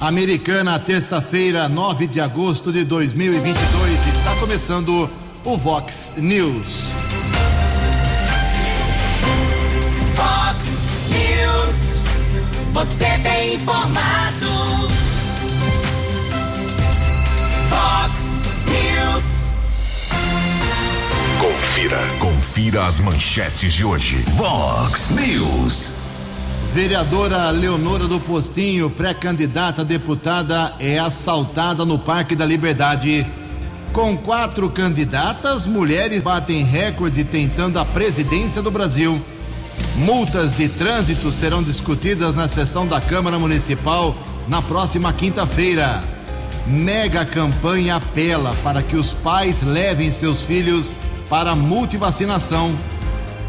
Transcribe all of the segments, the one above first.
Americana, terça-feira, 9 de agosto de 2022. Está começando o Vox News. Vox News. Você tem informado. Vox News. Confira. Confira as manchetes de hoje. Vox News. Vereadora Leonora do Postinho, pré-candidata deputada, é assaltada no Parque da Liberdade. Com quatro candidatas, mulheres batem recorde tentando a presidência do Brasil. Multas de trânsito serão discutidas na sessão da Câmara Municipal na próxima quinta-feira. Mega campanha apela para que os pais levem seus filhos para multivacinação.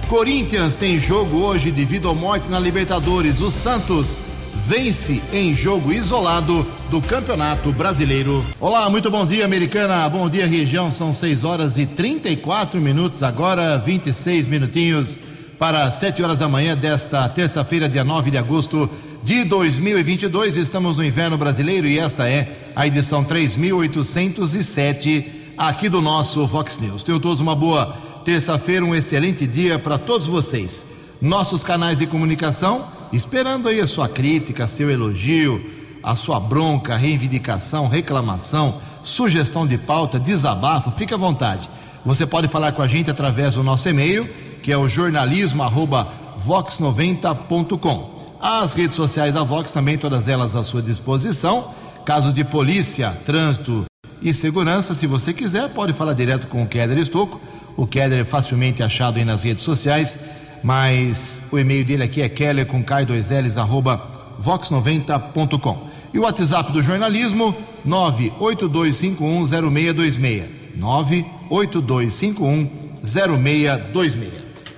Corinthians tem jogo hoje devido à morte na Libertadores. O Santos vence em jogo isolado do Campeonato Brasileiro. Olá, muito bom dia, Americana. Bom dia, região. São 6 horas e 34 minutos, agora 26 minutinhos para 7 horas da manhã desta terça-feira, dia 9 de agosto de 2022. Estamos no inverno brasileiro e esta é a edição 3807 aqui do nosso Vox News. Tenham todos uma boa terça-feira, um excelente dia para todos vocês. Nossos canais de comunicação, esperando aí a sua crítica, seu elogio, a sua bronca, reivindicação, reclamação, sugestão de pauta, desabafo, fique à vontade. Você pode falar com a gente através do nosso e-mail, que é o jornalismo@vox90.com. As redes sociais da Vox também todas elas à sua disposição. Casos de polícia, trânsito e segurança, se você quiser, pode falar direto com o Keller Estocco o Keller é facilmente achado aí nas redes sociais, mas o e-mail dele aqui é keller com k2ls arroba vox90.com. E o WhatsApp do jornalismo 982510626. 982510626.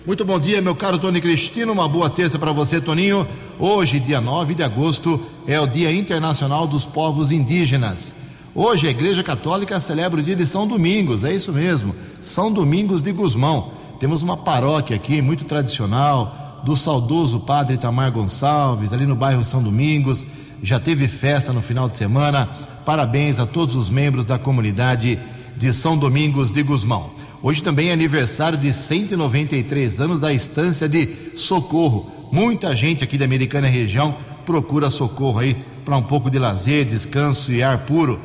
Muito bom dia, meu caro Tony Cristino. Uma boa terça para você, Toninho. Hoje, dia 9 de agosto, é o Dia Internacional dos Povos Indígenas. Hoje a Igreja Católica celebra o dia de São Domingos, é isso mesmo, São Domingos de Gusmão. Temos uma paróquia aqui muito tradicional, do saudoso Padre Tamar Gonçalves, ali no bairro São Domingos. Já teve festa no final de semana. Parabéns a todos os membros da comunidade de São Domingos de Gusmão. Hoje também é aniversário de 193 anos da estância de Socorro. Muita gente aqui da Americana região procura socorro aí para um pouco de lazer, descanso e ar puro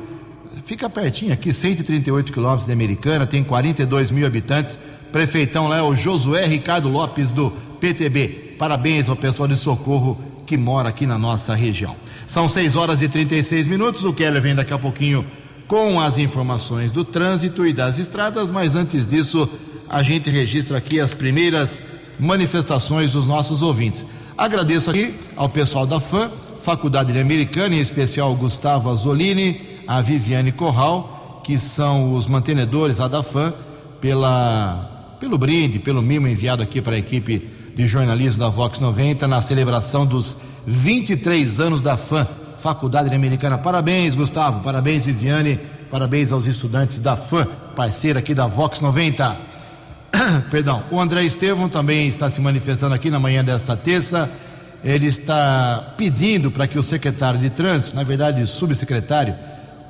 fica pertinho aqui, 138 quilômetros de Americana, tem 42 mil habitantes. Prefeitão lá é o Josué Ricardo Lopes do PTB. Parabéns ao pessoal de socorro que mora aqui na nossa região. São 6 horas e 36 minutos. O Keller vem daqui a pouquinho com as informações do trânsito e das estradas, mas antes disso, a gente registra aqui as primeiras manifestações dos nossos ouvintes. Agradeço aqui ao pessoal da FAM, Faculdade Americana, em especial Gustavo Azolini a Viviane Corral, que são os mantenedores da FAM, pela, pelo brinde, pelo mimo enviado aqui para a equipe de jornalismo da Vox 90 na celebração dos 23 anos da FAM, Faculdade Americana. Parabéns, Gustavo, parabéns, Viviane, parabéns aos estudantes da FAM, parceira aqui da Vox 90. Perdão, o André Estevam também está se manifestando aqui na manhã desta terça. Ele está pedindo para que o secretário de trânsito, na verdade, subsecretário,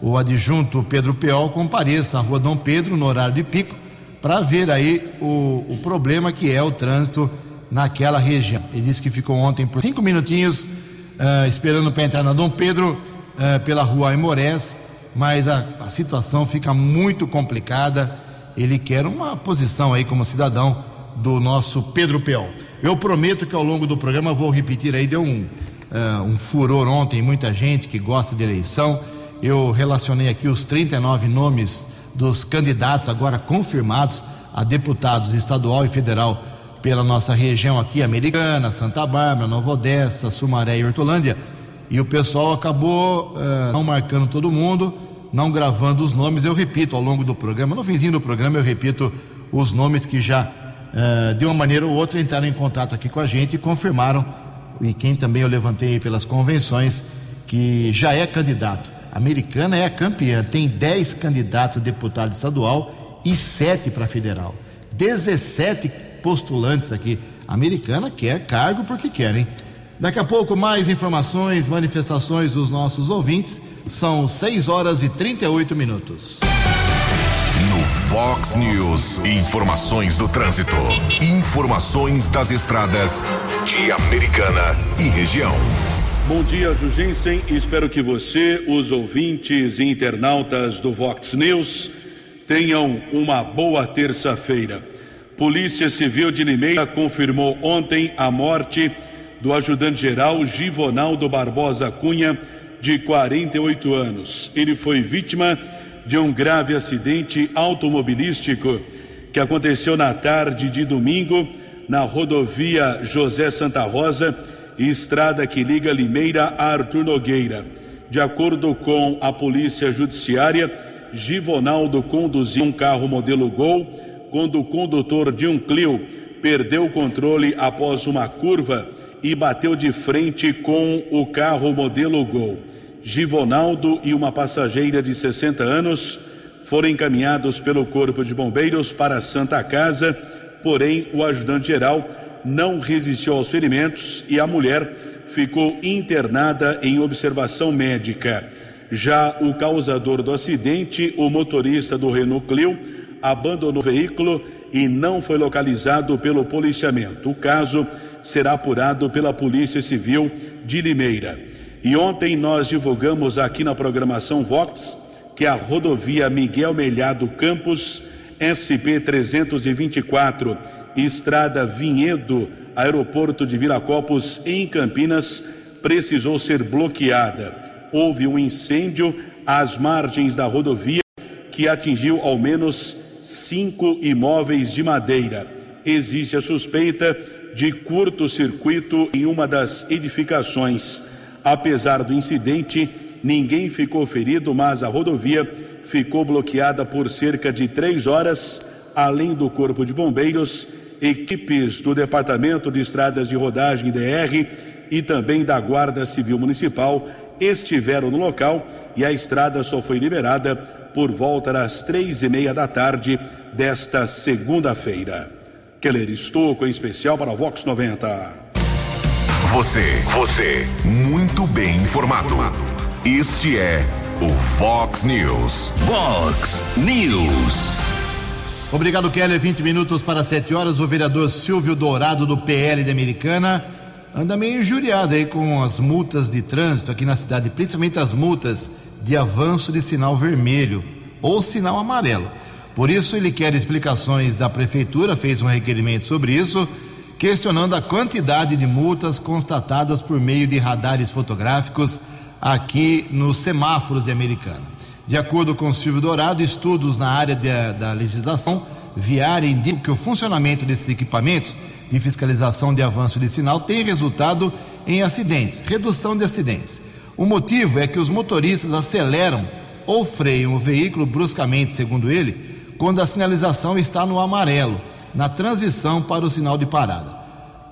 o adjunto Pedro Peol compareça à rua Dom Pedro no horário de pico para ver aí o, o problema que é o trânsito naquela região. Ele disse que ficou ontem por cinco minutinhos uh, esperando para entrar na Dom Pedro uh, pela rua Aimorés, mas a, a situação fica muito complicada. Ele quer uma posição aí como cidadão do nosso Pedro Peol. Eu prometo que ao longo do programa vou repetir aí, deu um, uh, um furor ontem, muita gente que gosta de eleição eu relacionei aqui os 39 nomes dos candidatos agora confirmados a deputados estadual e federal pela nossa região aqui, Americana, Santa Bárbara, Nova Odessa, Sumaré e Hortolândia. E o pessoal acabou uh, não marcando todo mundo, não gravando os nomes. Eu repito ao longo do programa, no finzinho do programa, eu repito os nomes que já, uh, de uma maneira ou outra, entraram em contato aqui com a gente e confirmaram, e quem também eu levantei pelas convenções, que já é candidato Americana é a campeã, tem 10 candidatos a deputado estadual e 7 para federal. 17 postulantes aqui. A Americana quer cargo porque querem. Daqui a pouco, mais informações, manifestações dos nossos ouvintes. São 6 horas e 38 minutos. No Fox News, informações do trânsito. Informações das estradas de Americana e região. Bom dia, Jugensen. Espero que você, os ouvintes e internautas do Vox News, tenham uma boa terça-feira. Polícia Civil de Limeira confirmou ontem a morte do ajudante-geral Givonaldo Barbosa Cunha, de 48 anos. Ele foi vítima de um grave acidente automobilístico que aconteceu na tarde de domingo na rodovia José Santa Rosa, estrada que liga Limeira a Artur Nogueira. De acordo com a Polícia Judiciária, Givonaldo conduziu um carro modelo Gol quando o condutor de um Clio perdeu o controle após uma curva e bateu de frente com o carro modelo Gol. Givonaldo e uma passageira de 60 anos foram encaminhados pelo Corpo de Bombeiros para a Santa Casa, porém o ajudante geral não resistiu aos ferimentos e a mulher ficou internada em observação médica. Já o causador do acidente, o motorista do Renault Clio, abandonou o veículo e não foi localizado pelo policiamento. O caso será apurado pela Polícia Civil de Limeira. E ontem nós divulgamos aqui na programação Vox que a rodovia Miguel Melhado Campos, SP 324, Estrada Vinhedo, Aeroporto de Viracopos, em Campinas, precisou ser bloqueada. Houve um incêndio às margens da rodovia que atingiu ao menos cinco imóveis de madeira. Existe a suspeita de curto-circuito em uma das edificações. Apesar do incidente, ninguém ficou ferido, mas a rodovia ficou bloqueada por cerca de três horas. Além do Corpo de Bombeiros, equipes do Departamento de Estradas de Rodagem DR e também da Guarda Civil Municipal estiveram no local e a estrada só foi liberada por volta das três e meia da tarde desta segunda-feira. Keller Estouco, em especial para a Vox 90. Você, você, muito bem informado. Este é o Fox News. Fox News. Obrigado, Keller. 20 minutos para 7 horas. O vereador Silvio Dourado, do PL de Americana, anda meio injuriado aí com as multas de trânsito aqui na cidade, principalmente as multas de avanço de sinal vermelho ou sinal amarelo. Por isso, ele quer explicações da prefeitura, fez um requerimento sobre isso, questionando a quantidade de multas constatadas por meio de radares fotográficos aqui nos semáforos de Americana. De acordo com Silvio Dourado, estudos na área de, da legislação viária indicam que o funcionamento desses equipamentos de fiscalização de avanço de sinal tem resultado em acidentes, redução de acidentes. O motivo é que os motoristas aceleram ou freiam o veículo bruscamente, segundo ele, quando a sinalização está no amarelo, na transição para o sinal de parada.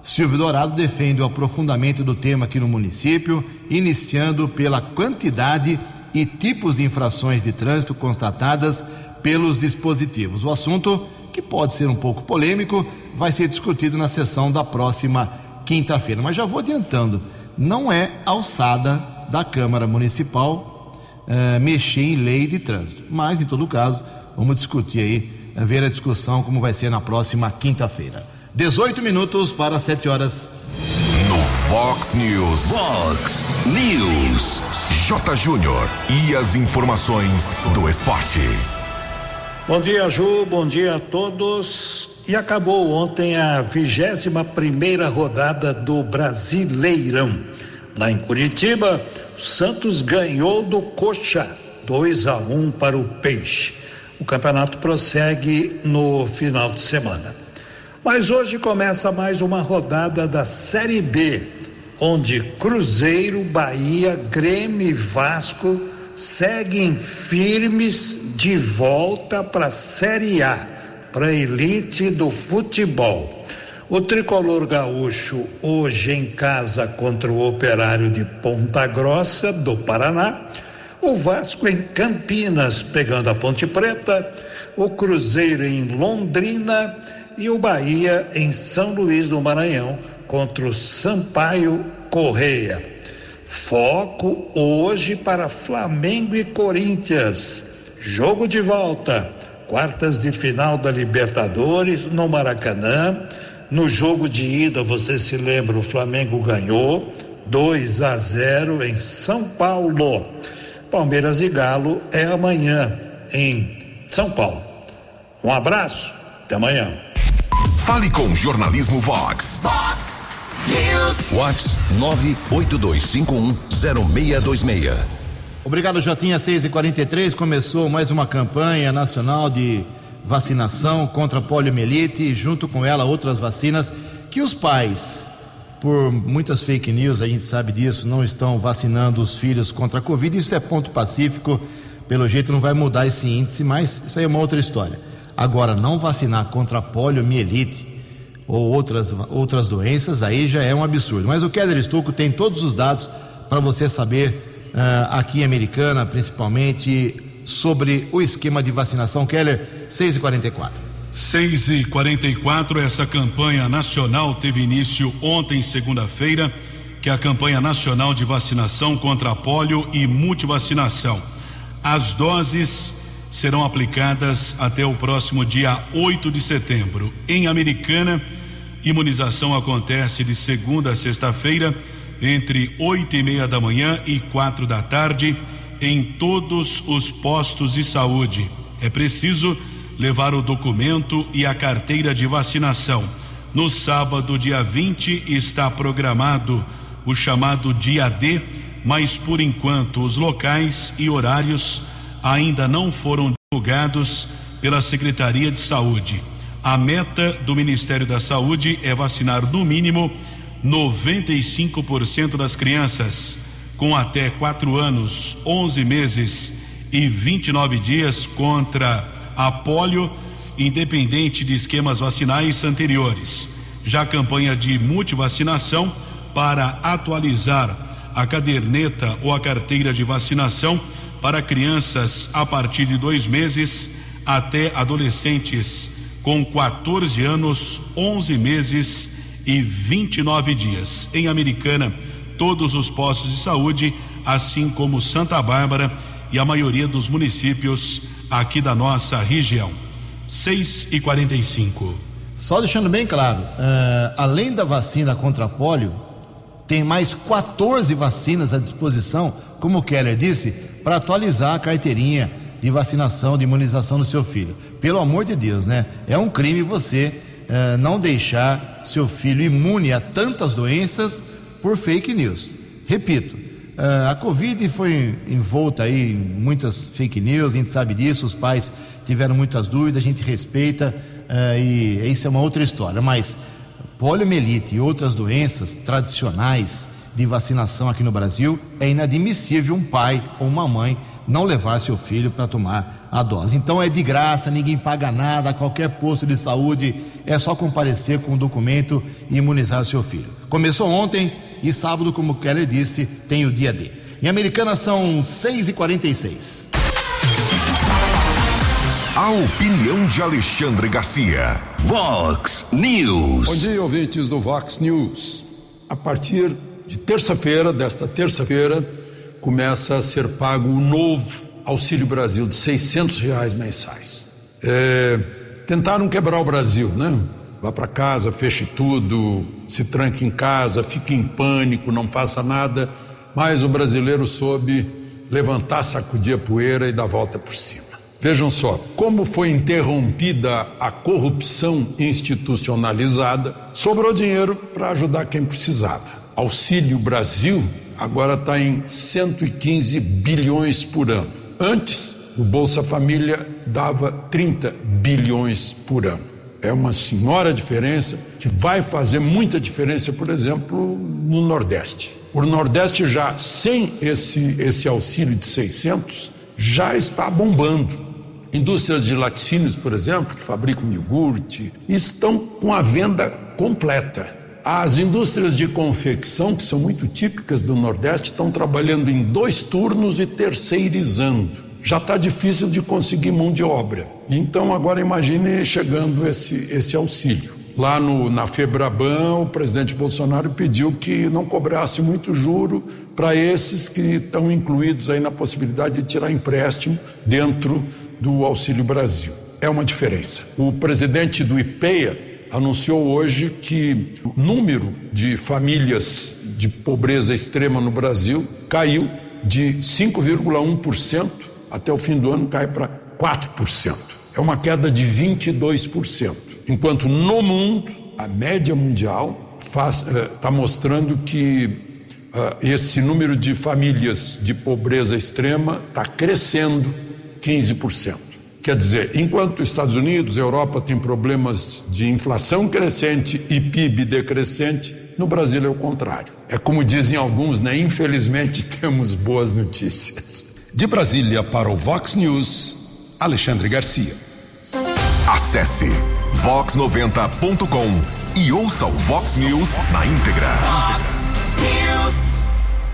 Silvio Dourado defende o aprofundamento do tema aqui no município, iniciando pela quantidade e tipos de infrações de trânsito constatadas pelos dispositivos. O assunto, que pode ser um pouco polêmico, vai ser discutido na sessão da próxima quinta-feira. Mas já vou adiantando, não é alçada da Câmara Municipal uh, mexer em lei de trânsito. Mas, em todo caso, vamos discutir aí, uh, ver a discussão como vai ser na próxima quinta-feira. 18 minutos para 7 horas. Fox News. Fox News. J. Júnior. E as informações do esporte. Bom dia, Ju. Bom dia a todos. E acabou ontem a 21 primeira rodada do Brasileirão. Lá em Curitiba, Santos ganhou do Coxa 2 a 1 um para o Peixe. O campeonato prossegue no final de semana. Mas hoje começa mais uma rodada da Série B, onde Cruzeiro, Bahia, Grêmio e Vasco seguem firmes de volta para a Série A, para a elite do futebol. O tricolor gaúcho, hoje em casa contra o operário de Ponta Grossa, do Paraná. O Vasco em Campinas, pegando a Ponte Preta. O Cruzeiro em Londrina. E o Bahia em São Luís do Maranhão, contra o Sampaio Correia. Foco hoje para Flamengo e Corinthians. Jogo de volta. Quartas de final da Libertadores no Maracanã. No jogo de ida, você se lembra, o Flamengo ganhou 2 a 0 em São Paulo. Palmeiras e Galo é amanhã em São Paulo. Um abraço, até amanhã. Fale com Jornalismo Vox. Fox News. Whats 982510626. Obrigado, Jotinha. 6 e 43 começou mais uma campanha nacional de vacinação contra a poliomielite e, junto com ela, outras vacinas que os pais, por muitas fake news, a gente sabe disso, não estão vacinando os filhos contra a Covid. Isso é ponto pacífico. Pelo jeito, não vai mudar esse índice, mas isso aí é uma outra história. Agora, não vacinar contra poliomielite ou outras, outras doenças, aí já é um absurdo. Mas o Keller Estocco tem todos os dados para você saber, ah, aqui em Americana, principalmente, sobre o esquema de vacinação. Keller, 6 e 44 6 e 44 essa campanha nacional teve início ontem, segunda-feira, que é a campanha nacional de vacinação contra a polio e multivacinação. As doses serão aplicadas até o próximo dia 8 de setembro. Em Americana, imunização acontece de segunda a sexta-feira, entre oito e meia da manhã e quatro da tarde, em todos os postos de saúde. É preciso levar o documento e a carteira de vacinação. No sábado, dia 20, está programado o chamado dia D, mas por enquanto os locais e horários ainda não foram divulgados pela Secretaria de Saúde. A meta do Ministério da Saúde é vacinar no mínimo 95% das crianças com até 4 anos, 11 meses e 29 dias contra a polio, independente de esquemas vacinais anteriores. Já a campanha de multivacinação para atualizar a caderneta ou a carteira de vacinação para crianças a partir de dois meses até adolescentes com 14 anos, 11 meses e 29 dias. Em Americana, todos os postos de saúde, assim como Santa Bárbara e a maioria dos municípios aqui da nossa região. 6 e 45 Só deixando bem claro, uh, além da vacina contra a polio, tem mais 14 vacinas à disposição, como o Keller disse, para atualizar a carteirinha de vacinação, de imunização do seu filho. Pelo amor de Deus, né? É um crime você uh, não deixar seu filho imune a tantas doenças por fake news. Repito, uh, a Covid foi envolta aí em muitas fake news, a gente sabe disso, os pais tiveram muitas dúvidas, a gente respeita uh, e isso é uma outra história. Mas poliomielite e outras doenças tradicionais de vacinação aqui no Brasil, é inadmissível um pai ou uma mãe não levar seu filho para tomar a dose. Então é de graça, ninguém paga nada, qualquer posto de saúde é só comparecer com o documento e imunizar seu filho. Começou ontem e sábado, como o Keller disse, tem o dia D. Em Americana são 6h46. A opinião de Alexandre Garcia. Vox News. Bom dia, ouvintes do Vox News. A partir de terça-feira, desta terça-feira, começa a ser pago o novo Auxílio Brasil de 600 reais mensais. É, tentaram quebrar o Brasil, né? Vá para casa, feche tudo, se tranque em casa, fique em pânico, não faça nada. Mas o brasileiro soube levantar, sacudir a poeira e dar volta por cima. Vejam só, como foi interrompida a corrupção institucionalizada, sobrou dinheiro para ajudar quem precisava. Auxílio Brasil agora está em 115 bilhões por ano. Antes, o Bolsa Família dava 30 bilhões por ano. É uma senhora diferença que vai fazer muita diferença, por exemplo, no Nordeste. O Nordeste já sem esse esse auxílio de 600 já está bombando. Indústrias de laticínios, por exemplo, que fabricam iogurte, estão com a venda completa. As indústrias de confecção, que são muito típicas do Nordeste, estão trabalhando em dois turnos e terceirizando. Já está difícil de conseguir mão de obra. Então, agora imagine chegando esse, esse auxílio. Lá no, na Febraban, o presidente Bolsonaro pediu que não cobrasse muito juro para esses que estão incluídos aí na possibilidade de tirar empréstimo dentro do Auxílio Brasil. É uma diferença. O presidente do IPEA anunciou hoje que o número de famílias de pobreza extrema no Brasil caiu de 5,1% até o fim do ano cai para 4%. É uma queda de 22%. Enquanto no mundo, a média mundial está uh, mostrando que uh, esse número de famílias de pobreza extrema está crescendo 15%. Quer dizer, enquanto os Estados Unidos, a Europa tem problemas de inflação crescente e PIB decrescente, no Brasil é o contrário. É como dizem alguns, né? Infelizmente temos boas notícias. De Brasília para o Vox News, Alexandre Garcia. Acesse vox90.com e ouça o Vox News na íntegra. News.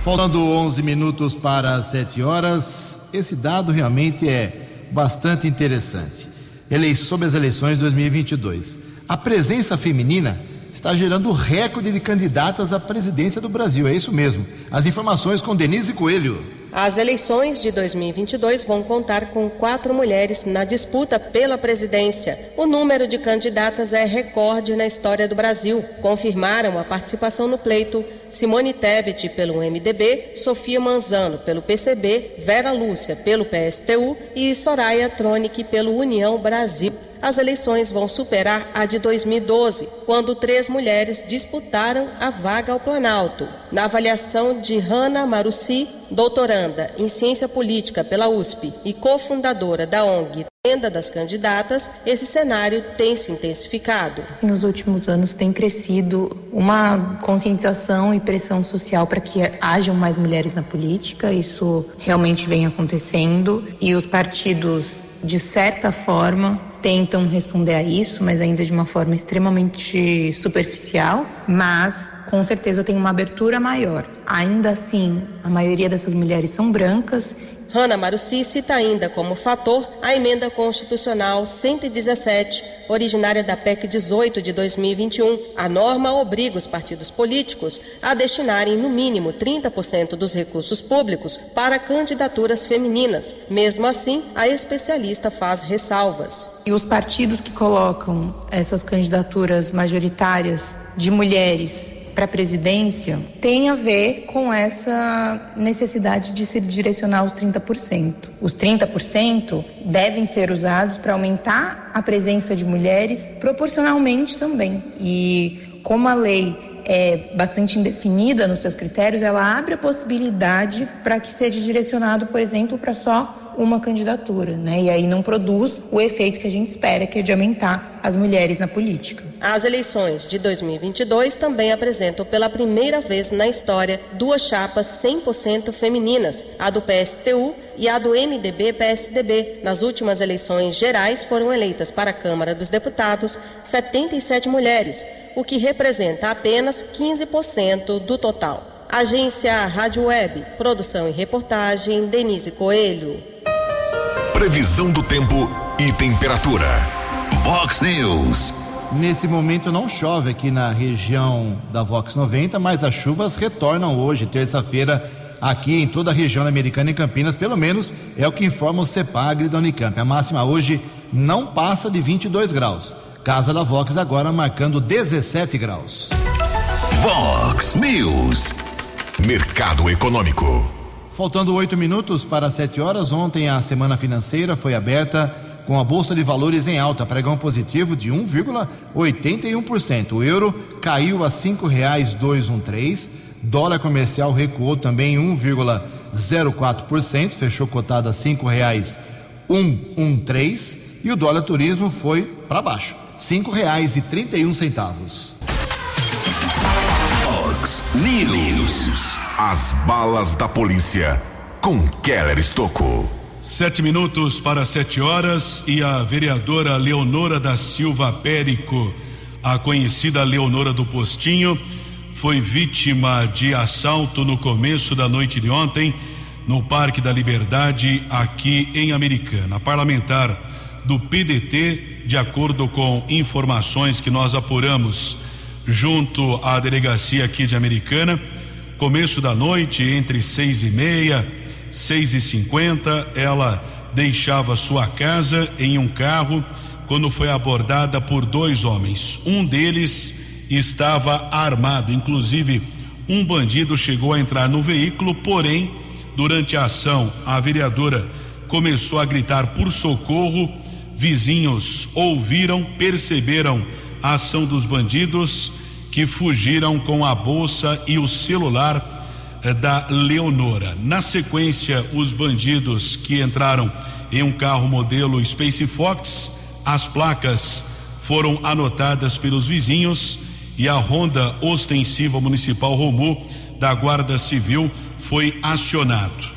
Faltando 11 minutos para 7 horas, esse dado realmente é bastante interessante. Ele, sobre as eleições de 2022. A presença feminina está gerando recorde de candidatas à presidência do Brasil. É isso mesmo. As informações com Denise Coelho. As eleições de 2022 vão contar com quatro mulheres na disputa pela presidência. O número de candidatas é recorde na história do Brasil. Confirmaram a participação no pleito Simone Tebet pelo MDB, Sofia Manzano pelo PCB, Vera Lúcia pelo PSTU e Soraya Tronic pelo União Brasil as eleições vão superar a de 2012, quando três mulheres disputaram a vaga ao Planalto. Na avaliação de Hanna Marussi, doutoranda em ciência política pela USP e cofundadora da ONG Tenda das Candidatas, esse cenário tem se intensificado. Nos últimos anos tem crescido uma conscientização e pressão social para que hajam mais mulheres na política, isso realmente vem acontecendo e os partidos de certa forma, tentam responder a isso, mas ainda de uma forma extremamente superficial, mas com certeza tem uma abertura maior. Ainda assim, a maioria dessas mulheres são brancas Hanna Maruci cita ainda como fator a emenda constitucional 117, originária da PEC 18 de 2021. A norma obriga os partidos políticos a destinarem no mínimo 30% dos recursos públicos para candidaturas femininas. Mesmo assim, a especialista faz ressalvas. E os partidos que colocam essas candidaturas majoritárias de mulheres para a presidência tem a ver com essa necessidade de se direcionar os 30%. Os 30% devem ser usados para aumentar a presença de mulheres proporcionalmente também. E como a lei é bastante indefinida nos seus critérios, ela abre a possibilidade para que seja direcionado, por exemplo, para só uma candidatura, né? E aí não produz o efeito que a gente espera, que é de aumentar as mulheres na política. As eleições de 2022 também apresentam pela primeira vez na história duas chapas 100% femininas, a do PSTU e a do MDB-PSDB. Nas últimas eleições gerais foram eleitas para a Câmara dos Deputados 77 mulheres, o que representa apenas 15% do total. Agência Rádio Web, produção e reportagem Denise Coelho. Previsão do tempo e temperatura. Vox News. Nesse momento não chove aqui na região da Vox 90, mas as chuvas retornam hoje, terça-feira, aqui em toda a região americana e Campinas, pelo menos é o que informa o CEPAGRE da Unicamp. A máxima hoje não passa de 22 graus. Casa da Vox agora marcando 17 graus. Vox News. Mercado Econômico. Faltando oito minutos para sete horas, ontem a semana financeira foi aberta com a Bolsa de Valores em alta, pregão positivo de 1,81%. O euro caiu a R$ 5,213, dólar comercial recuou também 1,04%, fechou cotado a R$ 5,113 e o dólar turismo foi para baixo, R$ 5,31. News. As balas da polícia com Keller Estocou. Sete minutos para sete horas e a vereadora Leonora da Silva Périco, a conhecida Leonora do Postinho, foi vítima de assalto no começo da noite de ontem no Parque da Liberdade, aqui em Americana. A parlamentar do PDT, de acordo com informações que nós apuramos junto à delegacia aqui de Americana. Começo da noite, entre seis e meia, seis e cinquenta, ela deixava sua casa em um carro quando foi abordada por dois homens. Um deles estava armado, inclusive um bandido chegou a entrar no veículo, porém, durante a ação, a vereadora começou a gritar por socorro. Vizinhos ouviram, perceberam a ação dos bandidos que fugiram com a bolsa e o celular eh, da Leonora. Na sequência, os bandidos que entraram em um carro modelo Space Fox, as placas foram anotadas pelos vizinhos e a Ronda Ostensiva Municipal Romu da Guarda Civil foi acionado.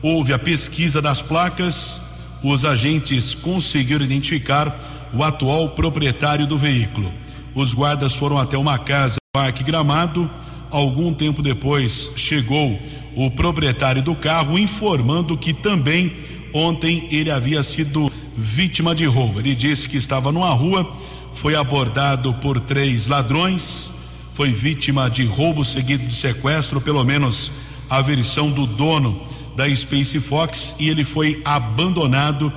Houve a pesquisa das placas, os agentes conseguiram identificar o atual proprietário do veículo. Os guardas foram até uma casa no Parque Gramado. Algum tempo depois chegou o proprietário do carro informando que também ontem ele havia sido vítima de roubo. Ele disse que estava numa rua, foi abordado por três ladrões, foi vítima de roubo seguido de sequestro, pelo menos a versão do dono da Space Fox, e ele foi abandonado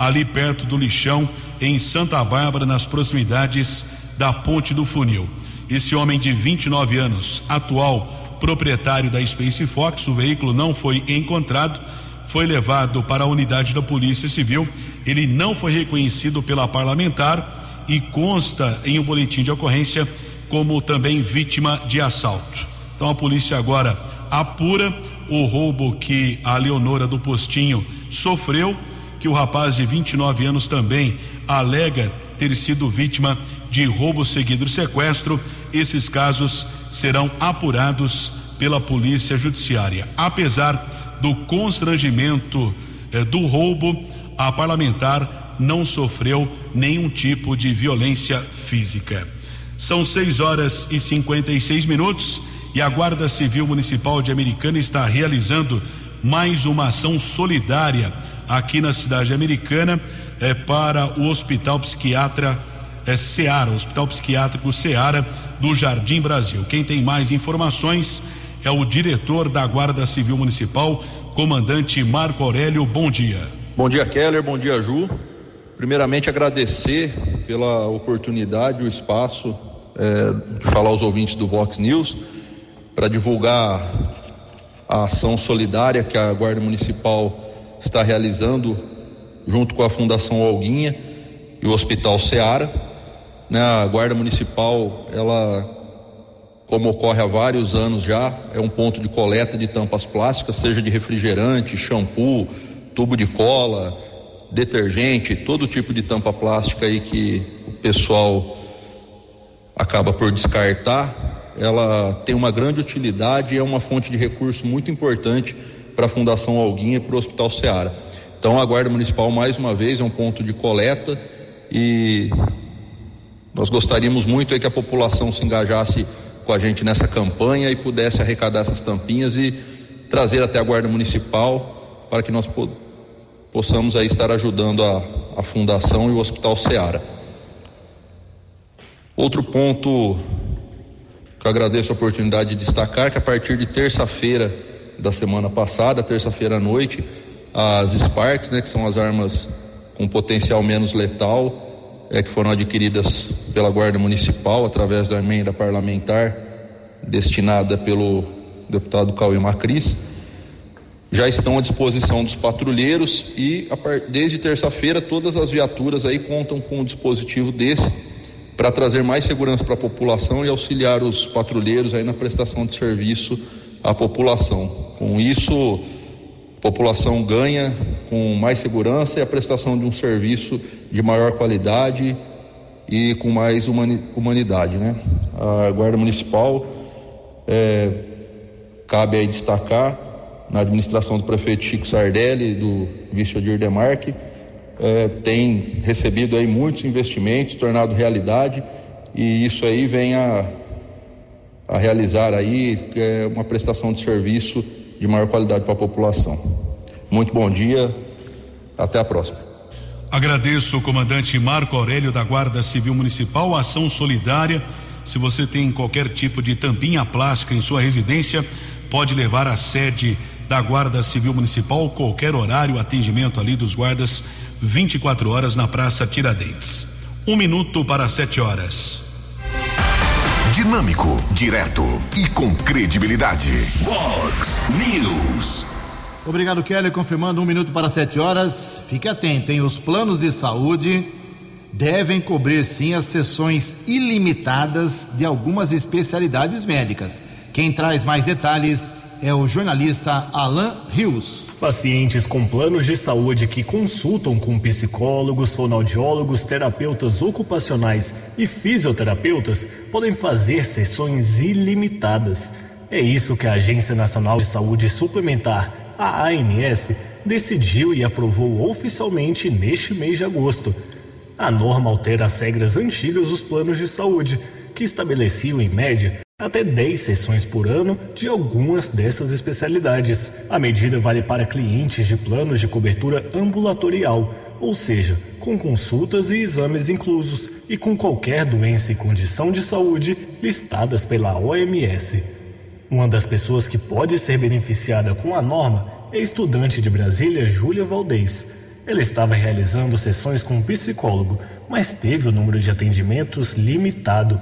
ali perto do lixão em Santa Bárbara, nas proximidades da Ponte do Funil. Esse homem de 29 anos, atual proprietário da Space Fox, o veículo não foi encontrado, foi levado para a unidade da Polícia Civil. Ele não foi reconhecido pela parlamentar e consta em um boletim de ocorrência como também vítima de assalto. Então a polícia agora apura o roubo que a Leonora do Postinho sofreu, que o rapaz de 29 anos também alega ter sido vítima de roubo seguido de sequestro. Esses casos serão apurados pela Polícia Judiciária. Apesar do constrangimento eh, do roubo, a parlamentar não sofreu nenhum tipo de violência física. São 6 horas e 56 minutos e a Guarda Civil Municipal de Americana está realizando mais uma ação solidária aqui na cidade americana eh, para o Hospital Psiquiatra é Seara, Hospital Psiquiátrico Seara do Jardim Brasil. Quem tem mais informações é o diretor da Guarda Civil Municipal, comandante Marco Aurélio. Bom dia. Bom dia, Keller. Bom dia, Ju. Primeiramente, agradecer pela oportunidade, o espaço é, de falar aos ouvintes do Vox News para divulgar a ação solidária que a Guarda Municipal está realizando junto com a Fundação Alguinha e o Hospital Seara né? A Guarda Municipal, ela, como ocorre há vários anos já, é um ponto de coleta de tampas plásticas, seja de refrigerante, shampoo, tubo de cola, detergente, todo tipo de tampa plástica aí que o pessoal acaba por descartar, ela tem uma grande utilidade e é uma fonte de recurso muito importante para a Fundação Alguinha e para o Hospital Seara. Então a Guarda Municipal mais uma vez é um ponto de coleta e nós gostaríamos muito que a população se engajasse com a gente nessa campanha e pudesse arrecadar essas tampinhas e trazer até a Guarda Municipal para que nós possamos aí estar ajudando a, a Fundação e o Hospital Seara. Outro ponto que eu agradeço a oportunidade de destacar que a partir de terça-feira da semana passada, terça-feira à noite, as Sparks, né, que são as armas com potencial menos letal, é, que foram adquiridas pela Guarda Municipal através da emenda parlamentar destinada pelo deputado Cauê Macris, já estão à disposição dos patrulheiros e desde terça-feira todas as viaturas aí contam com um dispositivo desse para trazer mais segurança para a população e auxiliar os patrulheiros aí na prestação de serviço à população. Com isso, a população ganha com mais segurança e a prestação de um serviço de maior qualidade e com mais humanidade, né? A Guarda Municipal é, cabe aí destacar na administração do prefeito Chico Sardelli do vice Odir Demarque é, tem recebido aí muitos investimentos, tornado realidade e isso aí vem a, a realizar aí é, uma prestação de serviço de maior qualidade para a população. Muito bom dia, até a próxima. Agradeço o comandante Marco Aurélio da Guarda Civil Municipal, ação solidária. Se você tem qualquer tipo de tampinha plástica em sua residência, pode levar à sede da Guarda Civil Municipal, qualquer horário, atendimento ali dos guardas, 24 horas na Praça Tiradentes. Um minuto para sete horas. Dinâmico, direto e com credibilidade. Vox News. Obrigado, Kelly. Confirmando um minuto para sete horas. Fique atento, hein? Os planos de saúde devem cobrir sim as sessões ilimitadas de algumas especialidades médicas. Quem traz mais detalhes é o jornalista Alan Rios. Pacientes com planos de saúde que consultam com psicólogos, fonoaudiólogos, terapeutas ocupacionais e fisioterapeutas podem fazer sessões ilimitadas. É isso que a Agência Nacional de Saúde Suplementar, a ANS, decidiu e aprovou oficialmente neste mês de agosto. A norma altera as regras antigas dos planos de saúde, que estabeleciam, em média, até 10 sessões por ano de algumas dessas especialidades. A medida vale para clientes de planos de cobertura ambulatorial, ou seja, com consultas e exames inclusos e com qualquer doença e condição de saúde listadas pela OMS. Uma das pessoas que pode ser beneficiada com a norma é a estudante de Brasília Júlia Valdez. Ela estava realizando sessões com um psicólogo, mas teve o número de atendimentos limitado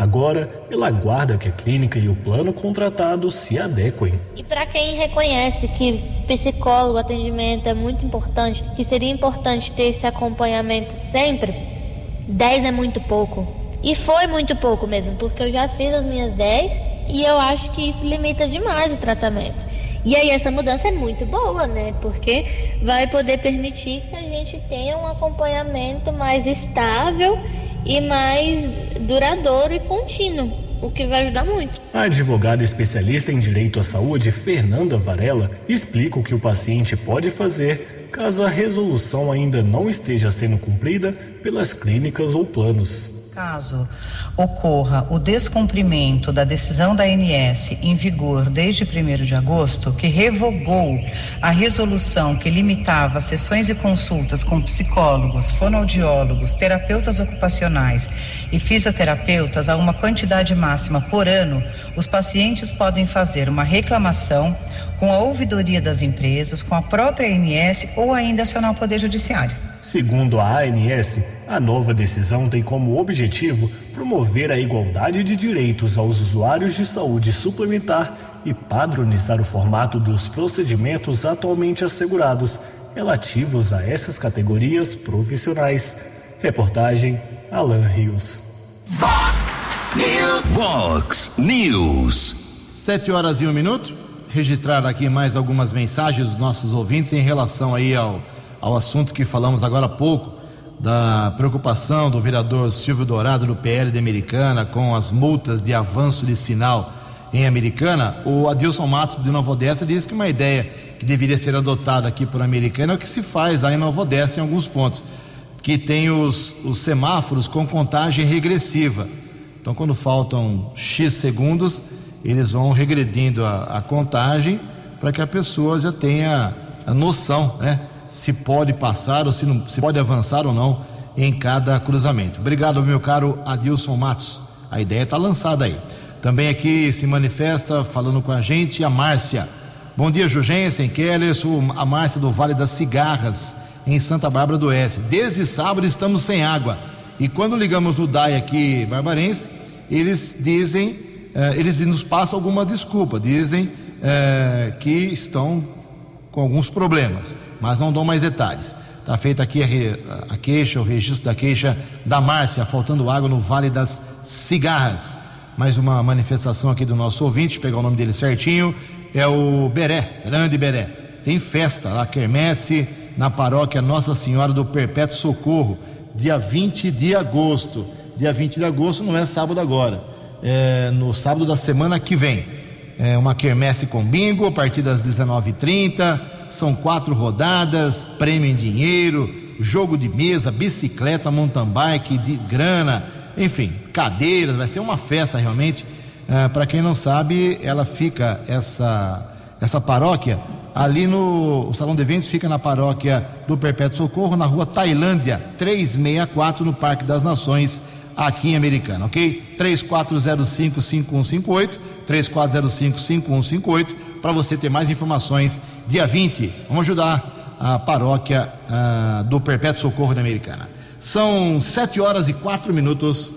Agora, ela aguarda que a clínica e o plano contratado se adequem. E para quem reconhece que psicólogo, atendimento é muito importante, que seria importante ter esse acompanhamento sempre, 10 é muito pouco. E foi muito pouco mesmo, porque eu já fiz as minhas 10 e eu acho que isso limita demais o tratamento. E aí essa mudança é muito boa, né? Porque vai poder permitir que a gente tenha um acompanhamento mais estável e mais duradouro e contínuo, o que vai ajudar muito. A advogada especialista em direito à saúde, Fernanda Varela, explica o que o paciente pode fazer caso a resolução ainda não esteja sendo cumprida pelas clínicas ou planos. Caso ocorra o descumprimento da decisão da ANS em vigor desde 1 de agosto, que revogou a resolução que limitava sessões e consultas com psicólogos, fonoaudiólogos, terapeutas ocupacionais e fisioterapeutas a uma quantidade máxima por ano, os pacientes podem fazer uma reclamação com a ouvidoria das empresas, com a própria ANS ou ainda acionar o Poder Judiciário. Segundo a ANS, a nova decisão tem como objetivo promover a igualdade de direitos aos usuários de saúde suplementar e padronizar o formato dos procedimentos atualmente assegurados relativos a essas categorias profissionais. Reportagem Alan Rios. Fox News. Fox News. Sete horas e um minuto. Registrar aqui mais algumas mensagens dos nossos ouvintes em relação aí ao ao assunto que falamos agora há pouco, da preocupação do vereador Silvio Dourado do PL de Americana com as multas de avanço de sinal em Americana, o Adilson Matos de Nova Odessa disse que uma ideia que deveria ser adotada aqui por Americana é o que se faz lá em Nova Odessa em alguns pontos, que tem os, os semáforos com contagem regressiva. Então, quando faltam X segundos, eles vão regredindo a, a contagem para que a pessoa já tenha a noção, né? Se pode passar ou se, não, se pode avançar ou não em cada cruzamento. Obrigado, meu caro Adilson Matos. A ideia está lançada aí. Também aqui se manifesta falando com a gente a Márcia. Bom dia, Jugensen, Keller, sou a Márcia do Vale das Cigarras, em Santa Bárbara do Oeste. Desde sábado estamos sem água. E quando ligamos no DAI aqui, Barbarense, eles dizem, eh, eles nos passam alguma desculpa, dizem eh, que estão com alguns problemas mas não dou mais detalhes. Está feita aqui a, a, queixa, o registro da queixa da Márcia, faltando água no Vale das Cigarras. Mais uma manifestação aqui do nosso ouvinte, pegar o nome dele certinho, é o Beré, Grande Beré. Tem festa lá, quermesse, na paróquia Nossa Senhora do Perpétuo Socorro, dia 20 de agosto. Dia 20 de agosto não é sábado agora, é no sábado da semana que vem. É uma quermesse com bingo a partir das 19h30 são quatro rodadas, prêmio em dinheiro, jogo de mesa, bicicleta, mountain bike, de grana, enfim, cadeiras, vai ser uma festa realmente. Uh, Para quem não sabe, ela fica, essa, essa paróquia ali no o salão de eventos fica na paróquia do Perpétuo Socorro, na rua Tailândia, 364, no Parque das Nações, aqui em Americana, ok? 3405-5158, 3405-5158, para você ter mais informações. Dia 20, vamos ajudar a paróquia uh, do Perpétuo Socorro da Americana. São 7 horas e 4 minutos.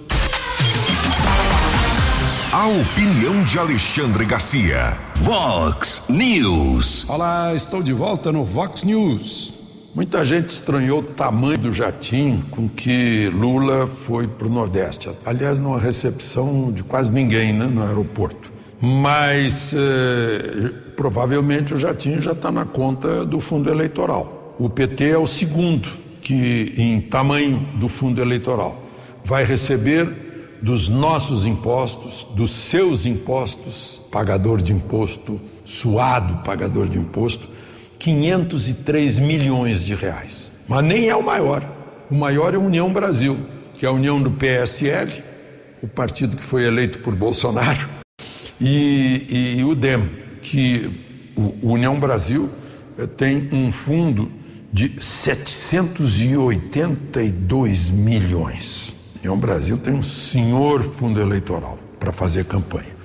A opinião de Alexandre Garcia. Vox News. Olá, estou de volta no Vox News. Muita gente estranhou o tamanho do jatinho com que Lula foi para o Nordeste. Aliás, numa recepção de quase ninguém né, no aeroporto. Mas eh, provavelmente o jatinho já está na conta do fundo eleitoral. O PT é o segundo que, em tamanho do fundo eleitoral, vai receber dos nossos impostos, dos seus impostos, pagador de imposto, suado pagador de imposto, 503 milhões de reais. Mas nem é o maior. O maior é a União Brasil, que é a união do PSL, o partido que foi eleito por Bolsonaro, e, e o DEM, que o União Brasil eh, tem um fundo de 782 milhões. União Brasil tem um senhor fundo eleitoral para fazer campanha.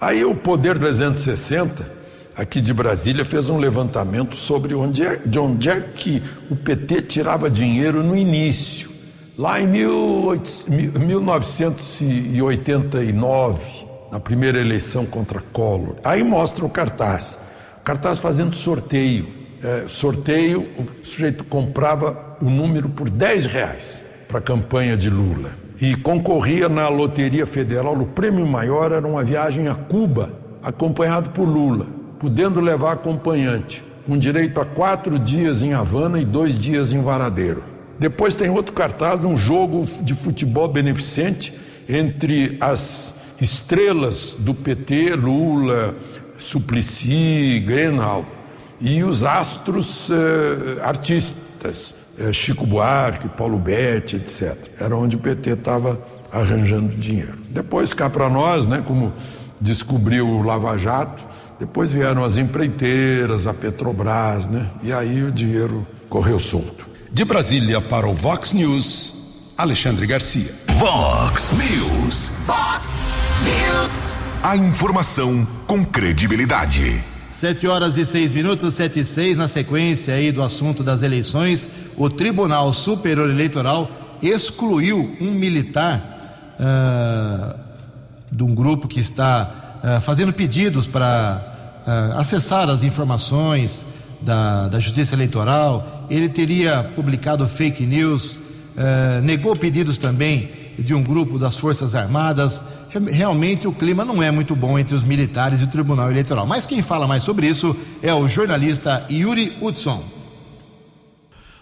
Aí o Poder 360, aqui de Brasília, fez um levantamento sobre onde é, de onde é que o PT tirava dinheiro no início. Lá em 1989, na primeira eleição contra Collor. Aí mostra o cartaz. O cartaz fazendo sorteio. É, sorteio, o sujeito comprava o número por 10 reais para a campanha de Lula e concorria na Loteria Federal. O prêmio maior era uma viagem a Cuba, acompanhado por Lula, podendo levar acompanhante, com direito a quatro dias em Havana e dois dias em Varadeiro. Depois tem outro cartaz um jogo de futebol beneficente entre as estrelas do PT, Lula, Suplicy, Grenal, e os astros eh, artistas é, Chico Buarque, Paulo Betti, etc. Era onde o PT estava arranjando dinheiro. Depois cá para nós, né, como descobriu o Lava Jato, depois vieram as empreiteiras, a Petrobras, né? E aí o dinheiro correu solto. De Brasília para o Vox News, Alexandre Garcia. Vox News. Vox News. A informação com credibilidade. Sete horas e seis minutos, sete e seis, na sequência aí do assunto das eleições, o Tribunal Superior Eleitoral excluiu um militar uh, de um grupo que está uh, fazendo pedidos para uh, acessar as informações da, da Justiça Eleitoral. Ele teria publicado fake news, negou pedidos também de um grupo das Forças Armadas realmente o clima não é muito bom entre os militares e o Tribunal Eleitoral. Mas quem fala mais sobre isso é o jornalista Yuri Hudson.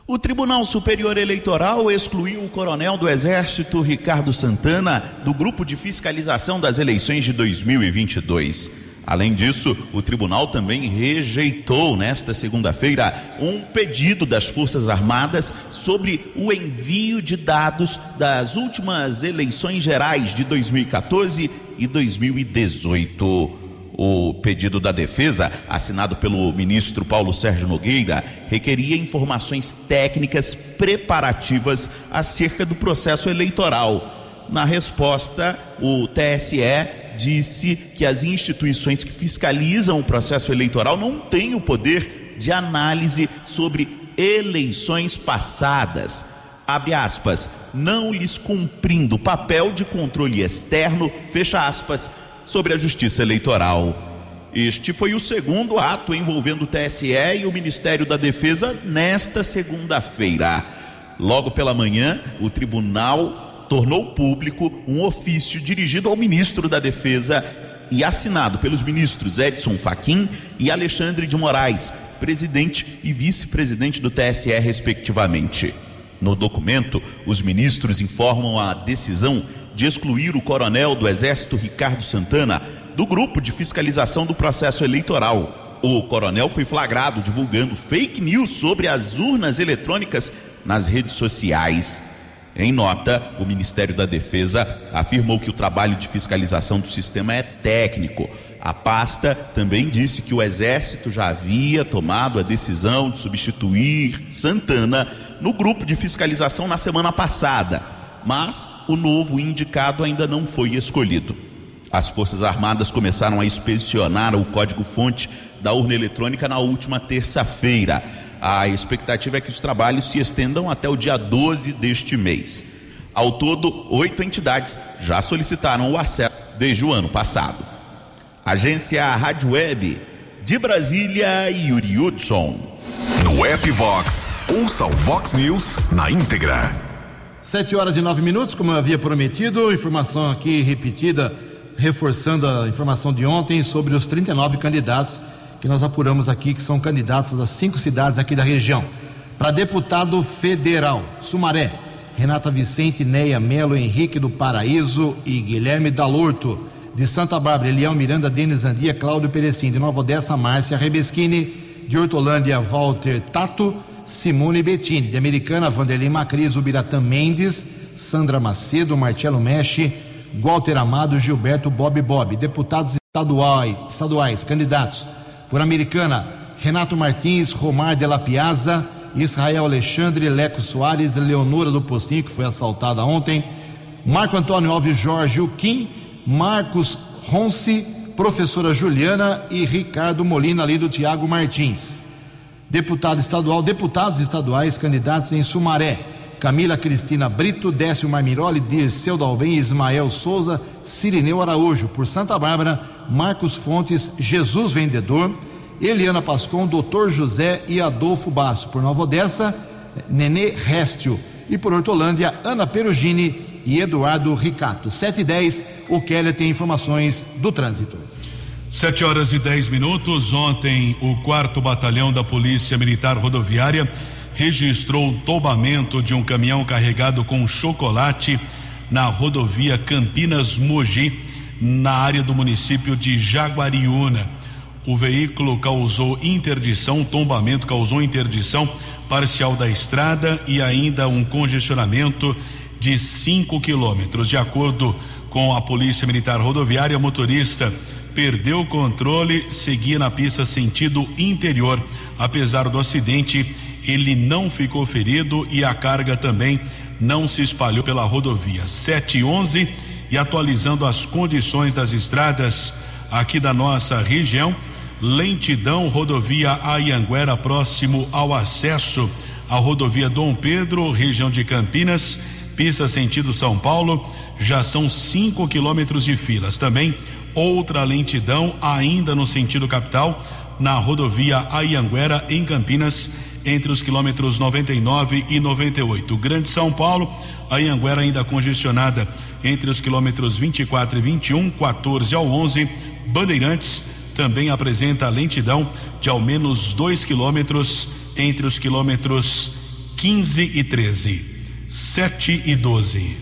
O Tribunal Superior Eleitoral excluiu o coronel do Exército Ricardo Santana do grupo de fiscalização das eleições de 2022. Além disso, o tribunal também rejeitou nesta segunda-feira um pedido das Forças Armadas sobre o envio de dados das últimas eleições gerais de 2014 e 2018. O pedido da defesa, assinado pelo ministro Paulo Sérgio Nogueira, requeria informações técnicas preparativas acerca do processo eleitoral. Na resposta, o TSE disse que as instituições que fiscalizam o processo eleitoral não têm o poder de análise sobre eleições passadas. Abre aspas, não lhes cumprindo papel de controle externo, fecha aspas, sobre a justiça eleitoral. Este foi o segundo ato envolvendo o TSE e o Ministério da Defesa nesta segunda-feira. Logo pela manhã, o tribunal tornou público um ofício dirigido ao ministro da Defesa e assinado pelos ministros Edson Fachin e Alexandre de Moraes, presidente e vice-presidente do TSE, respectivamente. No documento, os ministros informam a decisão de excluir o coronel do Exército Ricardo Santana do grupo de fiscalização do processo eleitoral. O coronel foi flagrado divulgando fake news sobre as urnas eletrônicas nas redes sociais. Em nota, o Ministério da Defesa afirmou que o trabalho de fiscalização do sistema é técnico. A pasta também disse que o Exército já havia tomado a decisão de substituir Santana no grupo de fiscalização na semana passada, mas o novo indicado ainda não foi escolhido. As Forças Armadas começaram a inspecionar o código-fonte da urna eletrônica na última terça-feira. A expectativa é que os trabalhos se estendam até o dia 12 deste mês. Ao todo, oito entidades já solicitaram o acesso desde o ano passado. Agência Rádio Web de Brasília, Yuri Hudson. No app Vox, ouça o Vox News na íntegra. Sete horas e nove minutos, como eu havia prometido, informação aqui repetida, reforçando a informação de ontem sobre os 39 candidatos que nós apuramos aqui, que são candidatos das cinco cidades aqui da região. Para deputado federal, Sumaré, Renata Vicente, Neia Melo, Henrique do Paraíso e Guilherme Dalorto de Santa Bárbara, Elião Miranda, Denis Andia, Cláudio Perecim, de Nova Odessa, Márcia Rebeschini, de Hortolândia, Walter Tato, Simone Bettini, de Americana, Vanderlei Macris, Ubiratã Mendes, Sandra Macedo, Marcelo Mexe, Walter Amado, Gilberto Bob Bob, deputados estaduais, estaduais candidatos por Americana, Renato Martins, Romar de la Piazza, Israel Alexandre, Leco Soares, Leonora do Postinho, que foi assaltada ontem, Marco Antônio Alves Jorge, o Kim, Marcos Ronce, professora Juliana e Ricardo Molina, ali do Tiago Martins. Deputado estadual, deputados estaduais, candidatos em Sumaré. Camila Cristina Brito, Décio Marmiroli, Dirceu Dalben, Ismael Souza, Cirineu Araújo. Por Santa Bárbara, Marcos Fontes, Jesus Vendedor, Eliana Pascon, Doutor José e Adolfo Basso. Por Nova Odessa, Nenê Restio. E por Hortolândia, Ana Perugini e Eduardo Ricato. 7 e 10, o Keller tem informações do trânsito. 7 horas e 10 minutos. Ontem, o quarto batalhão da Polícia Militar Rodoviária registrou o tombamento de um caminhão carregado com chocolate na rodovia Campinas Mogi, na área do município de Jaguariúna. O veículo causou interdição, tombamento causou interdição parcial da estrada e ainda um congestionamento de 5 quilômetros. De acordo com a Polícia Militar Rodoviária, o motorista perdeu o controle, seguia na pista sentido interior. Apesar do acidente, ele não ficou ferido e a carga também não se espalhou pela rodovia. 7 e 11 e atualizando as condições das estradas aqui da nossa região. Lentidão, rodovia Ayanguera, próximo ao acesso à rodovia Dom Pedro, região de Campinas pista sentido São Paulo, já são 5 quilômetros de filas. Também outra lentidão ainda no sentido capital, na rodovia Ayanguera, em Campinas, entre os quilômetros 99 e 98. Grande São Paulo, Ayanguera ainda congestionada entre os quilômetros 24 e 21, 14 ao 11. Bandeirantes também apresenta lentidão de ao menos 2 quilômetros entre os quilômetros 15 e 13. 7 e 12.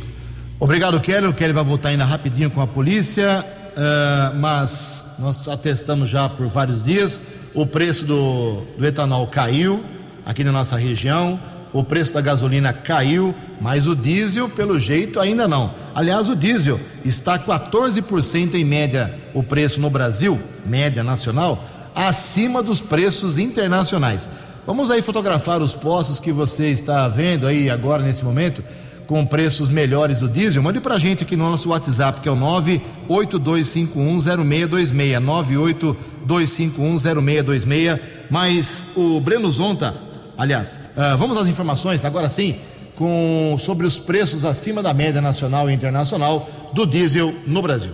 Obrigado, Kelly. O Kelly vai voltar ainda rapidinho com a polícia, uh, mas nós atestamos já por vários dias. O preço do, do etanol caiu aqui na nossa região, o preço da gasolina caiu, mas o diesel, pelo jeito, ainda não. Aliás, o diesel está 14% em média o preço no Brasil, média nacional, acima dos preços internacionais. Vamos aí fotografar os postos que você está vendo aí agora nesse momento com preços melhores do diesel. Mande para a gente aqui no nosso WhatsApp que é o 982510626 982510626. Mas o Breno Zonta, aliás, uh, vamos às informações agora sim com sobre os preços acima da média nacional e internacional do diesel no Brasil.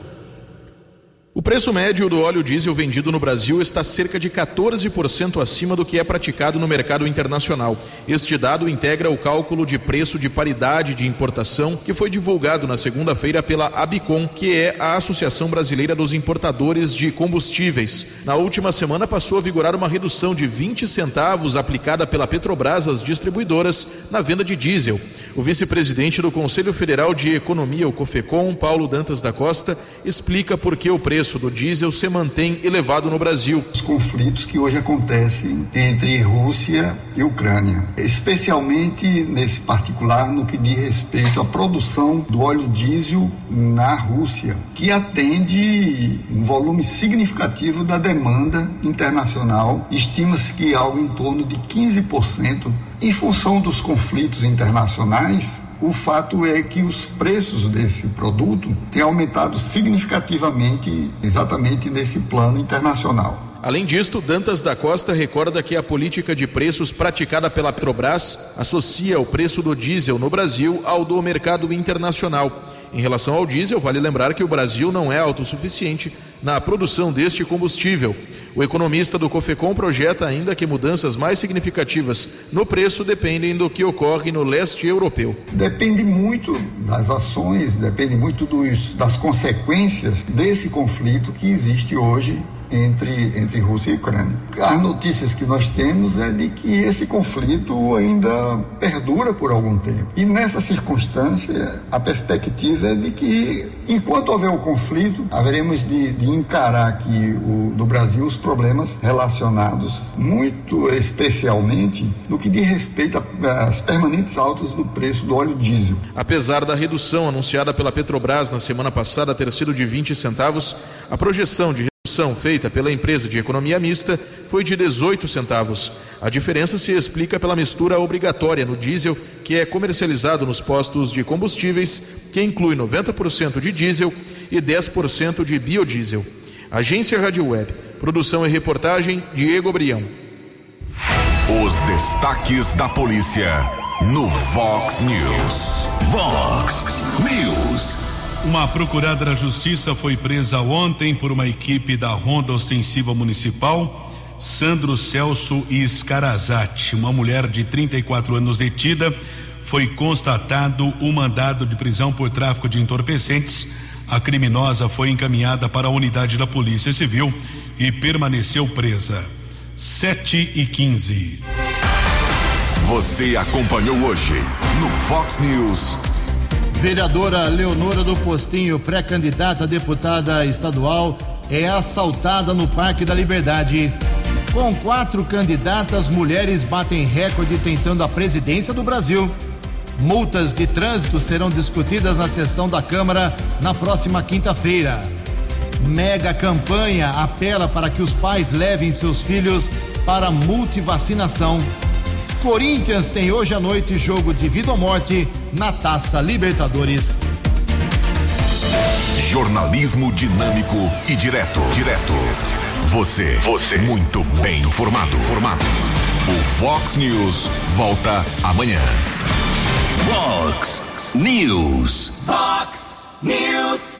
O preço médio do óleo diesel vendido no Brasil está cerca de 14% acima do que é praticado no mercado internacional. Este dado integra o cálculo de preço de paridade de importação que foi divulgado na segunda-feira pela Abicom, que é a Associação Brasileira dos Importadores de Combustíveis. Na última semana passou a vigorar uma redução de 20 centavos aplicada pela Petrobras às distribuidoras na venda de diesel. O vice-presidente do Conselho Federal de Economia, o COFECOM, Paulo Dantas da Costa, explica por que o preço do diesel se mantém elevado no Brasil. Os conflitos que hoje acontecem entre Rússia e Ucrânia, especialmente nesse particular no que diz respeito à produção do óleo diesel na Rússia, que atende um volume significativo da demanda internacional. Estima-se que algo em torno de 15% em função dos conflitos internacionais, o fato é que os preços desse produto têm aumentado significativamente exatamente nesse plano internacional. Além disto, Dantas da Costa recorda que a política de preços praticada pela Petrobras associa o preço do diesel no Brasil ao do mercado internacional. Em relação ao diesel, vale lembrar que o Brasil não é autossuficiente na produção deste combustível. O economista do COFECOM projeta ainda que mudanças mais significativas no preço dependem do que ocorre no leste europeu. Depende muito das ações, depende muito dos, das consequências desse conflito que existe hoje entre, entre Rússia e Ucrânia. As notícias que nós temos é de que esse conflito ainda perdura por algum tempo. E nessa circunstância, a perspectiva é de que, enquanto houver o conflito, haveremos de, de encarar aqui o, no Brasil os problemas relacionados, muito especialmente, no que diz respeito às permanentes altas do preço do óleo diesel. Apesar da redução anunciada pela Petrobras na semana passada ter sido de 20 centavos, a projeção de redução feita pela empresa de economia mista foi de 18 centavos. A diferença se explica pela mistura obrigatória no diesel que é comercializado nos postos de combustíveis, que inclui 90% de diesel e 10% de biodiesel. Agência Rádio Web. Produção e reportagem Diego Brião. Os destaques da polícia no Vox News. Vox News. Uma procurada da Justiça foi presa ontem por uma equipe da Ronda Ostensiva Municipal. Sandro Celso Scarazati, uma mulher de 34 anos detida, foi constatado o um mandado de prisão por tráfico de entorpecentes. A criminosa foi encaminhada para a unidade da Polícia Civil e permaneceu presa. 7 e 15. Você acompanhou hoje no Fox News. Vereadora Leonora do Postinho, pré-candidata a deputada estadual, é assaltada no Parque da Liberdade. Com quatro candidatas, mulheres batem recorde tentando a presidência do Brasil. Multas de trânsito serão discutidas na sessão da Câmara na próxima quinta-feira. Mega campanha apela para que os pais levem seus filhos para multivacinação. Corinthians tem hoje à noite jogo de vida ou morte na Taça Libertadores. Jornalismo dinâmico e direto. Direto. Você. Você. Muito bem informado. Formado. O Fox News volta amanhã. Fox News. Fox News.